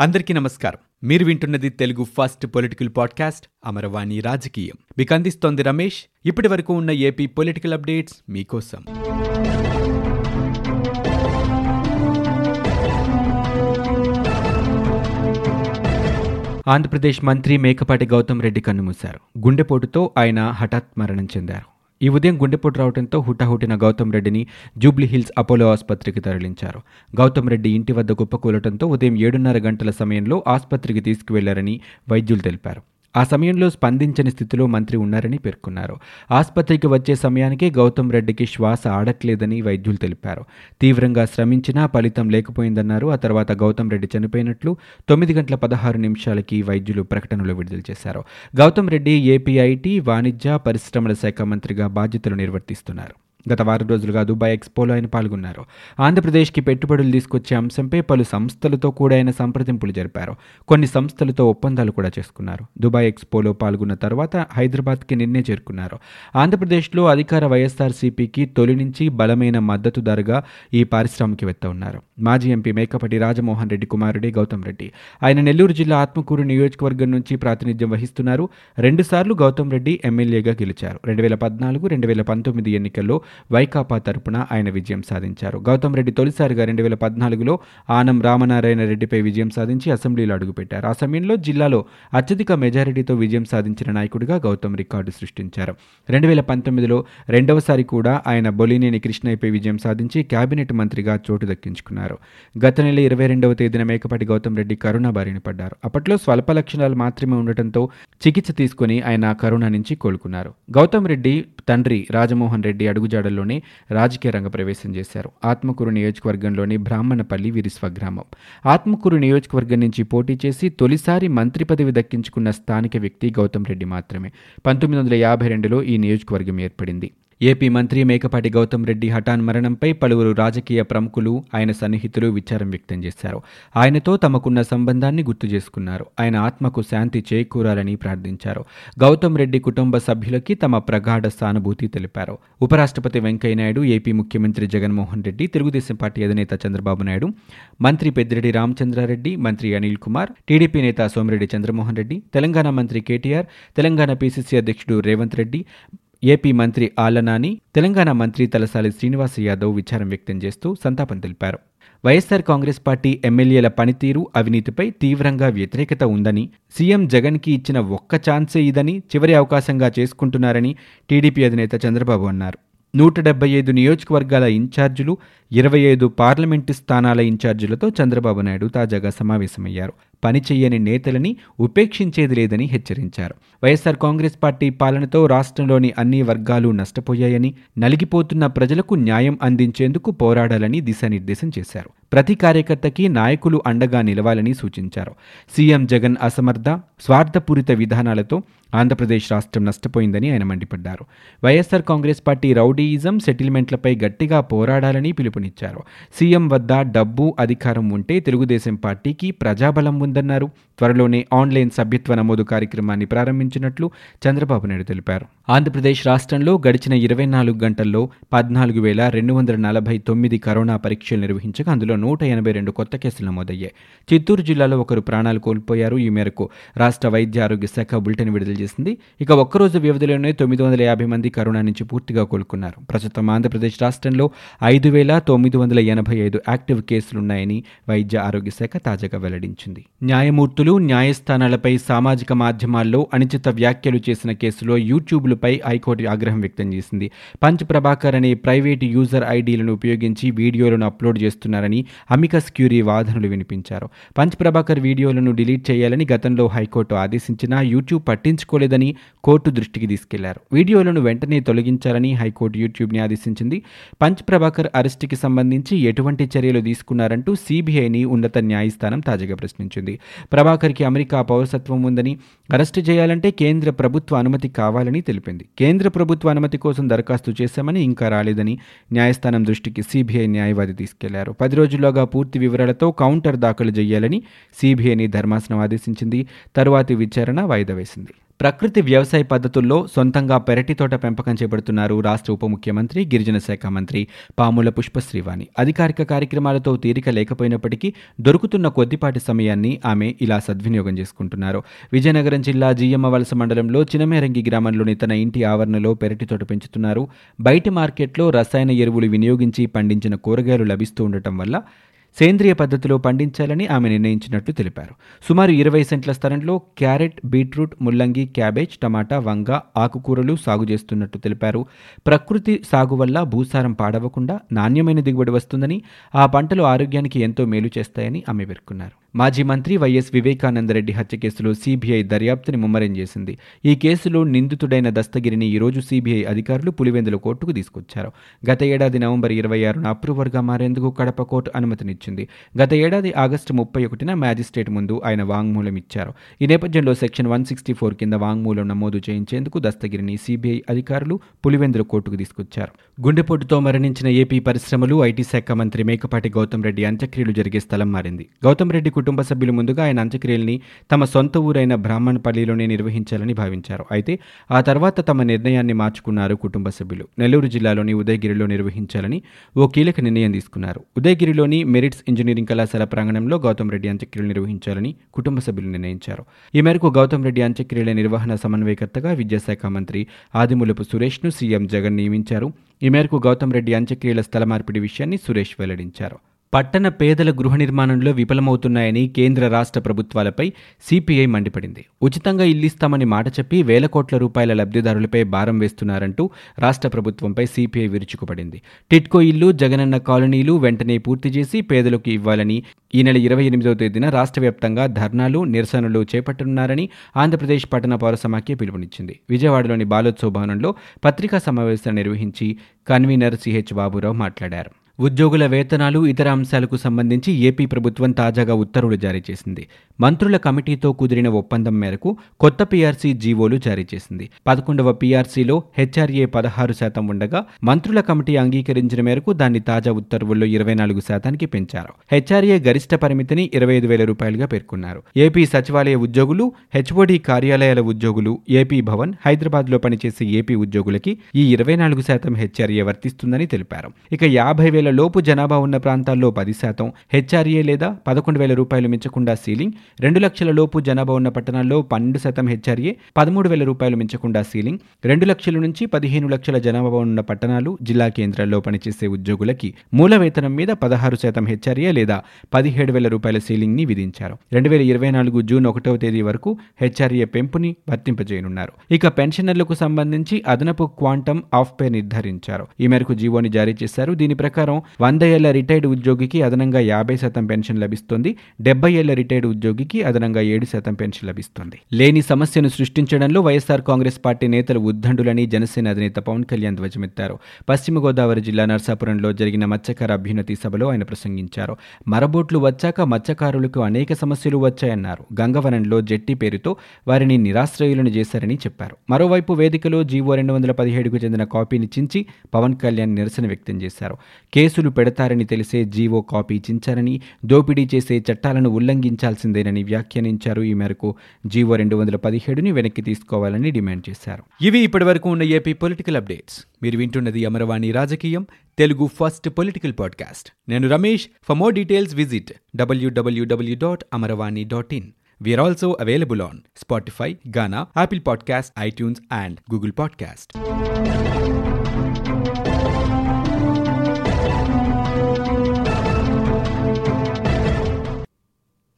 అందరికీ నమస్కారం. మీరు వింటున్నది Telugu first political podcast Amaravani రాజకీయం. మీకు అందిస్తోంది రమేష్. ఇప్పటి వరకు ఉన్న ఏపీ పొలిటికల్ అప్డేట్స్ మీకోసం. ఆంధ్రప్రదేశ్ మంత్రి మేకపాటి గౌతమ్ రెడ్డి కన్నుమూశారు. గుండెపోటుతో ఆయన హఠాత్ మరణం చెందారు. ఈ ఉదయం గుండెపోటు రావడంతో హుటాహుటిన గౌతమ్ రెడ్డిని జూబ్లీ హిల్స్ అపోలో ఆసుపత్రికి తరలించారు. గౌతమ్ రెడ్డి ఇంటి వద్ద కుప్పకూలటంతో ఉదయం ఏడున్నర గంటల సమయంలో ఆసుపత్రికి తీసుకువెళ్ళారని వైద్యులు తెలిపారు. ఆ సమయంలో స్పందించని స్థితిలో మంత్రి ఉన్నారని పేర్కొన్నారు. ఆసుపత్రికి వచ్చే సమయానికి గౌతమ్ రెడ్డికి శ్వాస ఆడట్లేదని వైద్యులు తెలిపారు. తీవ్రంగా శ్రమించినా ఫలితం లేకపోయిందన్నారు. ఆ తర్వాత గౌతమ్ రెడ్డి చనిపోయినట్లు తొమ్మిది గంటల పదహారు నిమిషాలకి వైద్యులు ప్రకటనలో విడుదల చేశారు. గౌతమ్ రెడ్డి ఏపీఐటీ వాణిజ్య పరిశ్రమల శాఖ మంత్రిగా బాధ్యతలు నిర్వర్తిస్తున్నారు. గత వారం రోజులుగా దుబాయ్ ఎక్స్పోలో ఆయన పాల్గొన్నారు. ఆంధ్రప్రదేశ్కి పెట్టుబడులు తీసుకొచ్చే అంశంపై పలు సంస్థలతో కూడా ఆయన సంప్రదింపులు జరిపారు. కొన్ని సంస్థలతో ఒప్పందాలు కూడా చేసుకున్నారు. దుబాయ్ ఎక్స్పోలో పాల్గొన్న తర్వాత హైదరాబాద్కి నిన్నే చేరుకున్నారు. ఆంధ్రప్రదేశ్లో అధికార వైఎస్ఆర్సీపీకి తొలి నుంచి బలమైన మద్దతుదారుగా ఈ పారిశ్రామికవేత్త ఉన్నారు. మాజీ ఎంపీ మేకపటి రాజమోహన్ రెడ్డి కుమారుడే గౌతమ్ రెడ్డి. ఆయన నెల్లూరు జిల్లా ఆత్మకూరు నియోజకవర్గం నుంచి ప్రాతినిధ్యం వహిస్తున్నారు. రెండుసార్లు గౌతమ్ రెడ్డి ఎమ్మెల్యేగా గెలిచారు. రెండు వేల పద్నాలుగు రెండు వేల పంతొమ్మిది ఎన్నికల్లో వైకాపా తరపున ఆయన విజయం సాధించారు. గౌతమ్ రెడ్డి తొలిసారిగా రెండు వేల పద్నాలుగులో ఆనం రామనారాయణ రెడ్డిపై విజయం సాధించి అసెంబ్లీలో అడుగుపెట్టారు. ఆ సమయంలో జిల్లాలో అత్యధిక మెజారిటీతో విజయం సాధించిన నాయకుడిగా గౌతమ్ రికార్డు సృష్టించారు. రెండు వేల పంతొమ్మిదిలో రెండవసారి కూడా ఆయన బొలినేని కృష్ణయ్యపై విజయం సాధించి కేబినెట్ మంత్రిగా చోటు దక్కించుకున్నారు. గత నెల ఇరవై రెండవ తేదీన మేకపాటి గౌతమ్ రెడ్డి కరోనా బారిన పడ్డారు. అప్పట్లో స్వల్ప లక్షణాలు మాత్రమే ఉండటంతో చికిత్స తీసుకుని ఆయన కరోనా నుంచి కోలుకున్నారు. గౌతమ్ రెడ్డి తండ్రి రాజమోహన్ రెడ్డి అడుగుజాడల్లోనే రాజకీయ రంగ ప్రవేశం చేశారు. ఆత్మకూరు నియోజకవర్గంలోని బ్రాహ్మణపల్లి వీరి స్వగ్రామం. ఆత్మకూరు నియోజకవర్గం నుంచి పోటీ చేసి తొలిసారి మంత్రి పదవి దక్కించుకున్న స్థానిక వ్యక్తి గౌతమ్ రెడ్డి మాత్రమే. పంతొమ్మిది వందల యాభై రెండులో ఈ నియోజకవర్గం ఏర్పడింది. ఏపీ మంత్రి మేకపాటి గౌతమ్ రెడ్డి హఠాన్ మరణంపై పలువురు రాజకీయ ప్రముఖులు ఆయన సన్నిహితులు విచారం వ్యక్తం చేశారు. ఆయనతో తమకున్న సంబంధాన్ని గుర్తు చేసుకున్నారు. ఆయన ఆత్మకు శాంతి చేకూరాలని ప్రార్థించారు. గౌతమ్ రెడ్డి కుటుంబ సభ్యులకి తమ ప్రగాఢ సానుభూతి తెలిపారు. ఉపరాష్ట్రపతి వెంకయ్యనాయుడు ఏపీ ముఖ్యమంత్రి జగన్మోహన్ రెడ్డి తెలుగుదేశం పార్టీ అధినేత చంద్రబాబు నాయుడు మంత్రి పెద్దిరెడ్డి రామచంద్రారెడ్డి మంత్రి అనిల్ కుమార్ టీడీపీ నేత సోమిరెడ్డి చంద్రమోహన్ రెడ్డి తెలంగాణ మంత్రి కేటీఆర్ తెలంగాణ పీసీసీ అధ్యక్షుడు రేవంత్ రెడ్డి ఏపీ మంత్రి ఆలనాని తెలంగాణ మంత్రి తలసాలి శ్రీనివాస యాదవ్ విచారం వ్యక్తం చేస్తూ సంతాపం తెలిపారు. వైఎస్సార్ కాంగ్రెస్ పార్టీ ఎమ్మెల్యేల పనితీరు అవినీతిపై తీవ్రంగా వ్యతిరేకత ఉందని సీఎం జగన్కి ఇచ్చిన ఒక్క ఛాన్సే ఇదని చివరి అవకాశంగా చేసుకుంటున్నారని టీడీపీ అధినేత చంద్రబాబు అన్నారు. నూట డెబ్బై ఐదు నియోజకవర్గాల ఇన్ఛార్జీలు ఇరవై ఐదు పార్లమెంటు స్థానాల ఇన్ఛార్జీలతో చంద్రబాబు నాయుడు తాజాగా సమావేశమయ్యారు. పనిచేయని నేతలని ఉపేక్షించేది లేదని హెచ్చరించారు. వైఎస్సార్ కాంగ్రెస్ పార్టీ పాలనతో రాష్ట్రంలోని అన్ని వర్గాలు నష్టపోయాయని నలిగిపోతున్న ప్రజలకు న్యాయం అందించేందుకు పోరాడాలని దిశానిర్దేశం చేశారు. ప్రతి కార్యకర్తకి నాయకులు అండగా నిలవాలని సూచించారు. సీఎం జగన్ అసమర్థ స్వార్థపూరిత విధానాలతో ఆంధ్రప్రదేశ్ రాష్ట్రం నష్టపోయిందని ఆయన మండిపడ్డారు. వైఎస్సార్ కాంగ్రెస్ పార్టీ రౌడీయిజం సెటిల్మెంట్లపై గట్టిగా పోరాడాలని పిలుపునిచ్చారు. సీఎం వద్ద డబ్బు అధికారం ఉంటే తెలుగుదేశం పార్టీకి ప్రజాబలం ఉందన్నారు త్వరలోనే ఆన్లైన్ సభ్యత్వ నమోదు కార్యక్రమాన్ని ప్రారంభించినట్లు చంద్రబాబు నాయుడు తెలిపారు. ఆంధ్రప్రదేశ్ రాష్ట్రంలో గడిచిన ఇరవై నాలుగు గంటల్లో పద్నాలుగు వేల రెండు వందల నలభై తొమ్మిది కరోనా పరీక్షలు నిర్వహించగా అందులో నూట ఎనభై రెండు కొత్త కేసులు నమోదయ్యాయి. చిత్తూరు జిల్లాలో ఒకరు ప్రాణాలు కోల్పోయారు. ఈ మేరకు రాష్ట్ర వైద్య ఆరోగ్య శాఖ బులెటిన్ విడుదల చేసింది. ఇక ఒక్కరోజు వ్యవధిలోనే తొమ్మిది వందల యాభై మంది కరోనా నుంచి పూర్తిగా కోలుకున్నారు. ప్రస్తుతం ఆంధ్రప్రదేశ్ రాష్ట్రంలో ఐదు వేల తొమ్మిది వందల ఎనభై ఐదు యాక్టివ్ కేసులున్నాయని వైద్య ఆరోగ్య శాఖ తాజాగా వెల్లడించింది. న్యాయమూర్తులు న్యాయస్థానాలపై సామాజిక మాధ్యమాల్లో అనిచిత వ్యాఖ్యలు చేసిన కేసులో యూట్యూబ్లపై హైకోర్టు ఆగ్రహం వ్యక్తం చేసింది. పంచ్ ప్రభాకర్ అనే ప్రైవేటు యూజర్ ఐడీలను ఉపయోగించి వీడియోలను అప్లోడ్ చేస్తున్నారని అమికస్ క్యూరీ వాదనలు వినిపించారు. పంచ్ ప్రభాకర్ వీడియోలను డిలీట్ చేయాలని గతంలో హైకోర్టు ఆదేశించినా యూట్యూబ్ పట్టించుకోలేదని కోర్టు దృష్టికి తీసుకెళ్ళారు. వీడియోలను వెంటనే తొలగించాలని హైకోర్టు యూట్యూబ్ని ఆదేశించింది. పంచ్ ప్రభాకర్ అరెస్టుకి సంబంధించి ఎటువంటి చర్యలు తీసుకున్నారంటూ సీబీఐని ఉన్నత న్యాయస్థానం తాజాగా ప్రశ్నించింది. ప్రభాకర్కి అమెరికా పౌరసత్వం ఉందని అరెస్టు చేయాలంటే కేంద్ర ప్రభుత్వ అనుమతి కావాలని తెలిపింది. కేంద్ర ప్రభుత్వ అనుమతి కోసం దరఖాస్తు చేశామని ఇంకా రాలేదని న్యాయస్థానం దృష్టికి సిబిఐ న్యాయవాది తీసుకెళ్ళారు. పది రోజుల్లోగా పూర్తి వివరాలతో కౌంటర్ దాఖలు చేయాలని సిబిఐని ధర్మాసనం ఆదేశించింది. తరువాతి విచారణ వాయిదా వేసింది. ప్రకృతి వ్యవసాయ పద్ధతుల్లో సొంతంగా పెరటి తోట పెంపకం చేపడుతున్నారు రాష్ట్ర ఉప ముఖ్యమంత్రి గిరిజన శాఖ మంత్రి పాముల పుష్పశ్రీవాణి అధికారిక కార్యక్రమాలతో తీరిక లేకపోయినప్పటికీ దొరుకుతున్న కొద్దిపాటి సమయాన్ని ఆమె ఇలా సద్వినియోగం చేసుకుంటున్నారు. విజయనగరం జిల్లా జియ్యమ్మ వలస మండలంలో చినమేరంగి గ్రామంలోని తన ఇంటి ఆవరణలో పెరటి తోట పెంచుతున్నారు. బయటి మార్కెట్లో రసాయన ఎరువులు వినియోగించి పండించిన కూరగాయలు లభిస్తూ ఉండటం వల్ల సేంద్రియ పద్ధతిలో పండించాలని ఆమె నిర్ణయించినట్లు తెలిపారు. సుమారు ఇరవై సెంట్ల స్థలంలో క్యారెట్ బీట్రూట్ ముల్లంగి క్యాబేజ్ టమాటా వంగ ఆకుకూరలు సాగు చేస్తున్నట్టు తెలిపారు. ప్రకృతి సాగు వల్ల భూసారం పాడవకుండా నాణ్యమైన దిగుబడి వస్తుందని ఆ పంటలు ఆరోగ్యానికి ఎంతో మేలు చేస్తాయని ఆమె పేర్కొన్నారు. మాజీ మంత్రి వైఎస్ వివేకానందరెడ్డి హత్య కేసులో సీబీఐ దర్యాప్తుని ముమ్మరం చేసింది. ఈ కేసులో నిందితుడైన దస్తగిరిని ఈరోజు సీబీఐ అధికారులు పులివెందుల కోర్టుకు తీసుకొచ్చారు. గత ఏడాది నవంబర్ ఇరవై ఆరున అప్రూవర్గా మారేందుకు కడప కోర్టు అనుమతినిచ్చింది. గత ఏడాది ఆగస్టు ముప్పై ఒకటిన మ్యాజిస్ట్రేట్ ముందు ఆయన వాంగ్మూలం ఇచ్చారు. ఈ నేపథ్యంలో సెక్షన్ వన్ సిక్స్టీ ఫోర్ కింద వాంగ్మూలం నమోదు చేయించేందుకు దస్తగిరిని సీబీఐ అధికారులు పులివెందుల కోర్టుకు తీసుకొచ్చారు. గుండెపోటుతో మరణించిన ఏపీ పరిశ్రమలు ఐటీ శాఖ మంత్రి మేకపాటి గౌతమ్ రెడ్డి అంత్యక్రియలు జరిగే స్థలం మారింది. గౌతమ్ రెడ్డి కుటుంబ సభ్యులు ముందుగా ఆయన అంత్యక్రియల్ని తమ సొంత ఊరైన బ్రాహ్మణపల్లిలోనే నిర్వహించాలని భావించారు. అయితే ఆ తర్వాత తమ నిర్ణయాన్ని మార్చుకున్నారు కుటుంబ సభ్యులు. నెల్లూరు జిల్లాలోని ఉదయగిరిలో నిర్వహించాలని ఓ కీలక నిర్ణయం తీసుకున్నారు. ఉదయగిరిలోని మెరిట్స్ ఇంజనీరింగ్ కళాశాల ప్రాంగణంలో గౌతమ్ రెడ్డి అంత్యక్రియలు నిర్వహించాలని కుటుంబ సభ్యులు నిర్ణయించారు. ఈ మేరకు గౌతమ్ రెడ్డి అంత్యక్రియల నిర్వహణ సమన్వయకర్తగా విద్యాశాఖ మంత్రి ఆదిమూలపు సురేష్ను సీఎం జగన్ నియమించారు. ఈ మేరకు గౌతమ్ రెడ్డి అంత్యక్రియల స్థల మార్పిడి విషయాన్ని సురేష్ వెల్లడించారు. పట్టణ పేదల గృహ నిర్మాణంలో విఫలమవుతున్నాయని కేంద్ర రాష్ట్ర ప్రభుత్వాలపై సిపిఐ మండిపడింది. ఉచితంగా ఇల్లిస్తామని మాట చెప్పి వేల కోట్ల రూపాయల లబ్ధిదారులపై భారం వేస్తున్నారంటూ రాష్ట్ర ప్రభుత్వంపై సిపిఐ విరుచుకుపడింది. టిట్కో ఇల్లు జగనన్న కాలనీలు వెంటనే పూర్తి చేసి పేదలకు ఇవ్వాలని ఈ నెల ఇరవై ఎనిమిదవ తేదీన రాష్ట్ర వ్యాప్తంగా ధర్నాలు నిరసనలు చేపట్టనున్నారని ఆంధ్రప్రదేశ్ పట్టణ పౌర సమాఖ్య పిలుపునిచ్చింది. విజయవాడలోని బాలోత్సవ భవనంలో పత్రికా సమావేశాన్ని నిర్వహించి కన్వీనర్ సిహెచ్ బాబురావు మాట్లాడారు. ఉద్యోగుల వేతనాలు ఇతర అంశాలకు సంబంధించి ఏపీ ప్రభుత్వం తాజాగా ఉత్తర్వులు జారీ చేసింది. మంత్రుల కమిటీతో కుదిరిన ఒప్పందం మేరకు కొత్త పీఆర్సీ జీవోలు జారీ చేసింది. పదకొండవ పీఆర్సీలో హెచ్ఆర్ఏ పదహారు శాతం ఉండగా మంత్రుల కమిటీ అంగీకరించిన మేరకు దాన్ని తాజా ఉత్తర్వుల్లో ఇరవై నాలుగు శాతానికి పెంచారు. హెచ్ఆర్ఏ గరిష్ట పరిమితిని ఇరవై ఐదు వేల రూపాయలుగా పేర్కొన్నారు. ఏపీ సచివాలయ ఉద్యోగులు హెచ్ఓడి కార్యాలయాల ఉద్యోగులు ఏపీ భవన్ హైదరాబాద్లో పనిచేసే ఏపీ ఉద్యోగులకి ఈ ఇరవై నాలుగు శాతం హెచ్ఆర్ఏ వర్తిస్తుందని తెలిపారు. ఇక యాభై వేల లోపు జనాభా ఉన్న ప్రాంతాల్లో పది శాతం హెచ్ఆర్ఏ లేదా పదకొండు వేల రూపాయలు మించకుండా సీలింగ్ రెండు లక్షల లోపు జనాభా ఉన్న పట్టణాల్లో పన్నెండు శాతం హెచ్ఆర్ఏ పదమూడు వేల రూపాయలు మించకుండా సీలింగ్ రెండు లక్షల నుంచి పదిహేను లక్షల జనాభా ఉన్న పట్టణాలు జిల్లా కేంద్రాల్లో పనిచేసే ఉద్యోగులకి మూల వేతనం మీద పదహారు శాతం హెచ్ఆర్ఏ లేదా పదిహేడు వేల రూపాయల సీలింగ్ని విధించారు. రెండు వేల ఇరవై నాలుగు జూన్ ఒకటవ తేదీ వరకు హెచ్ఆర్ఏ పెంపుని వర్తింపజేయనున్నారు. ఇక పెన్షనర్లకు సంబంధించి అదనపు క్వాంటమ్ ఆఫ్ పే నిర్ధారించారు. ఈ మేరకు జీవోని జారీ చేశారు. దీని ప్రకారం వంద ఏళ్ళ రిటైర్డ్ ఉద్యోగికి అదనంగా యాభై శాతం పెన్షన్ లభిస్తుంది డెబ్బై ఏళ్ళ రిటైర్డ్ ఉద్యోగికి అదనంగా ఏడు శాతం పెన్షన్ లభిస్తుంది. లేని సమస్యను సృష్టించడంలో వైఎస్ఆర్ కాంగ్రెస్ పార్టీ నేతలు ఉద్దండులని జనసేన అధినేత పవన్ కళ్యాణ్ ధ్వజమెత్తారు. పశ్చిమ గోదావరి జిల్లా నర్సాపురంలో జరిగిన మత్స్యకార అభ్యున్నతి సభలో ఆయన ప్రసంగించారు. మరబోట్లు వచ్చాక మత్స్యకారులకు అనేక సమస్యలు వచ్చాయన్నారు. గంగవనంలో జట్టి పేరుతో వారిని నిరాశ్రయులను చేశారని చెప్పారు. మరోవైపు వేదికలో జీవో రెండు వందల పదిహేడుకు చెందిన కాపీని చించి పవన్ కళ్యాణ్ నిరసన వ్యక్తం చేశారు. కేసులు పెడతారని తెలిసే జీవో కాపీ చించారని దోపిడీ చేసే చట్టాలను ఉల్లంఘించాల్సిందేనని వ్యాఖ్యానించారు. ఈ మేరకు జీవో రెండు వందల పదిహేడుని వెనక్కి తీసుకోవాలని డిమాండ్ చేశారు. ఇవి ఇప్పటివరకు ఉన్న ఏపీ పొలిటికల్ అప్డేట్స్. మీరు వింటున్నది అమరవాణి రాజకీయం తెలుగు ఫస్ట్ పొలిటికల్ పాడ్కాస్ట్. నేను Ramesh. For more details visit WWW dot Amaravani dot in We also available on Spotify Gaana Ghana, podcast iTunes and Google podcast